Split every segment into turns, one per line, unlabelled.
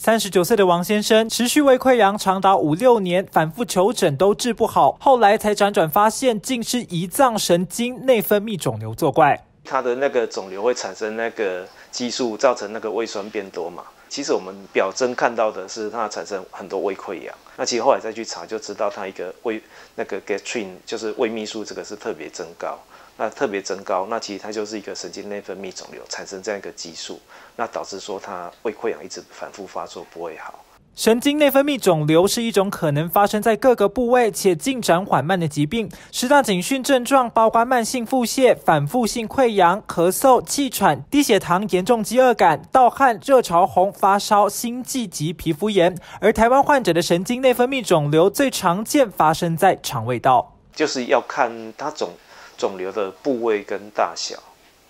三十九岁的王先生持续胃溃疡长达五六年，反复求诊都治不好，后来才辗转发现，竟是胰脏神经内分泌肿瘤作怪。
他的那个肿瘤会产生那个激素，造成那个胃酸变多嘛。其实我们表征看到的是它产生很多胃溃疡，那其实后来再去查就知道，它一个胃那个 gastrin 就是胃泌素这个是特别增高。那特别增高，那其实它就是一个神经内分泌肿瘤产生这样一个激素，那导致说它胃溃疡一直反复发作不会好。
神经内分泌肿瘤是一种可能发生在各个部位且进展缓慢的疾病，十大警讯症状包括慢性腹泻、反复性溃疡、咳嗽、气喘、低血糖、严重饥饿感、盗汗、热潮红、发烧、心悸及皮肤炎。而台湾患者的神经内分泌肿瘤最常见发生在肠胃道，
就是要看它肿。肿瘤的部位跟大小，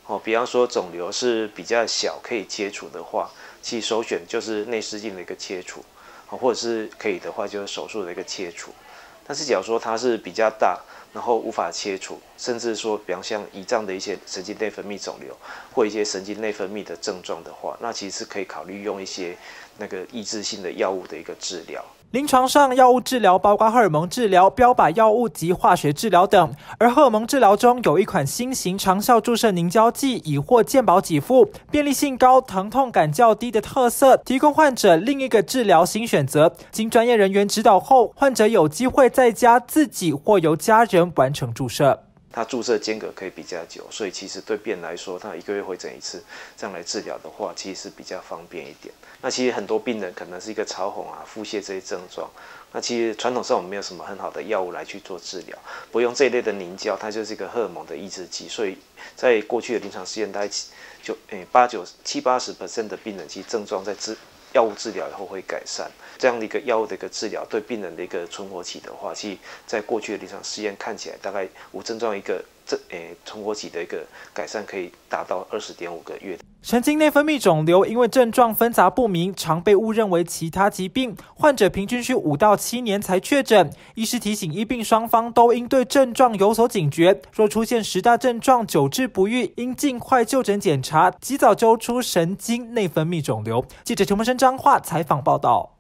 哦，比方说肿瘤是比较小可以切除的话，其首选就是内视镜的一个切除，或者是可以的话就是手术的一个切除。但是假如说它是比较大，然后无法切除，甚至说比方像胰脏的一些神经内分泌肿瘤或一些神经内分泌的症状的话，那其实是可以考虑用一些那个抑制性的药物的一个治疗。
临床上药物治疗包括荷尔蒙治疗、标靶药物及化学治疗等。而荷尔蒙治疗中有一款新型长效注射凝胶剂，已获健保给付，便利性高、疼痛感较低的特色，提供患者另一个治疗新选择。经专业人员指导后，患者有机会在家自己或由家人完成注射。
它注射间隔可以比较久，所以其实对病人来说，他一个月会诊一次，这样来治疗的话，其实是比较方便一点。那其实很多病人可能是一个潮红啊、腹泻这些症状，那其实传统上我们没有什么很好的药物来去做治疗，不用这一类的凝胶，它就是一个荷尔蒙的抑制剂，所以在过去的临床试验，大概就诶八九七八十 percent 的病人，其实症状在治。药物治疗以后会改善，这样的一个药物的一个治疗对病人的一个存活期的话，其实在过去的临床试验看起来，大概无症状一个这诶存活期的一个改善可以达到二十点五个月。
神经内分泌肿瘤因为症状纷杂不明，常被误认为其他疾病，患者平均需五到七年才确诊。医师提醒，医病双方都应对症状有所警觉，若出现十大症状久治不愈，应尽快就诊检查，及早揪出神经内分泌肿瘤。记者陈文生张化采访报道。